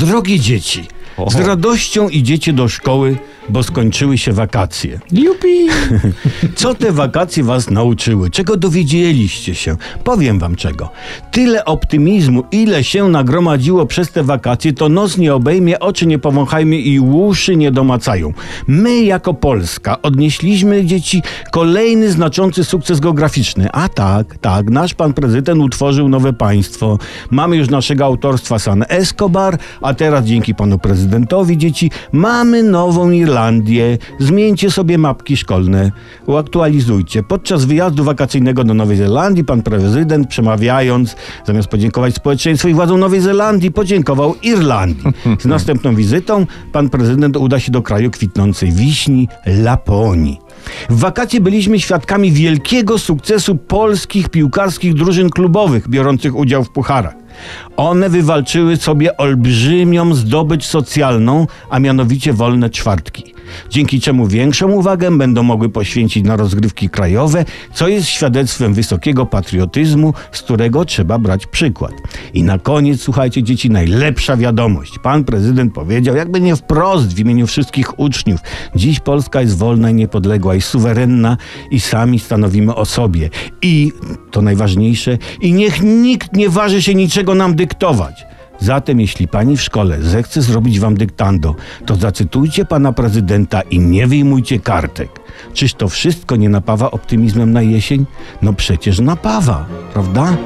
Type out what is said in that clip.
Drogie dzieci, z radością idziecie do szkoły, bo skończyły się wakacje. Jupi! Co te wakacje was nauczyły? Czego dowiedzieliście się? Powiem wam czego. Tyle optymizmu, ile się nagromadziło przez te wakacje, to nos nie obejmie, oczy nie powąchajmy i uszy nie domacają. My jako Polska odnieśliśmy dzieci kolejny znaczący sukces geograficzny. A tak, tak, nasz pan prezydent utworzył nowe państwo. Mamy już naszego autorstwa San Escobar, a teraz dzięki panu prezydentowi dzieci mamy nową Irlandię. Zmieńcie sobie mapki szkolne, uaktualizujcie. Podczas wyjazdu wakacyjnego do Nowej Zelandii pan prezydent przemawiając, zamiast podziękować społeczeństwu i władzom Nowej Zelandii, podziękował Irlandii. Z następną wizytą pan prezydent uda się do kraju kwitnącej wiśni Laponii. W wakacje byliśmy świadkami wielkiego sukcesu polskich piłkarskich drużyn klubowych biorących udział w pucharach. One wywalczyły sobie olbrzymią zdobycz socjalną, a mianowicie wolne czwartki. Dzięki czemu większą uwagę będą mogły poświęcić na rozgrywki krajowe, co jest świadectwem wysokiego patriotyzmu, z którego trzeba brać przykład. I na koniec, słuchajcie dzieci, najlepsza wiadomość. Pan prezydent powiedział, jakby nie wprost w imieniu wszystkich uczniów, dziś Polska jest wolna i niepodległa i suwerenna i sami stanowimy o sobie. I, to najważniejsze, i niech nikt nie waży się niczego nam dyktować. Zatem, jeśli pani w szkole zechce zrobić wam dyktando, to zacytujcie pana prezydenta i nie wyjmujcie kartek. Czyż to wszystko nie napawa optymizmem na jesień? No przecież napawa, prawda?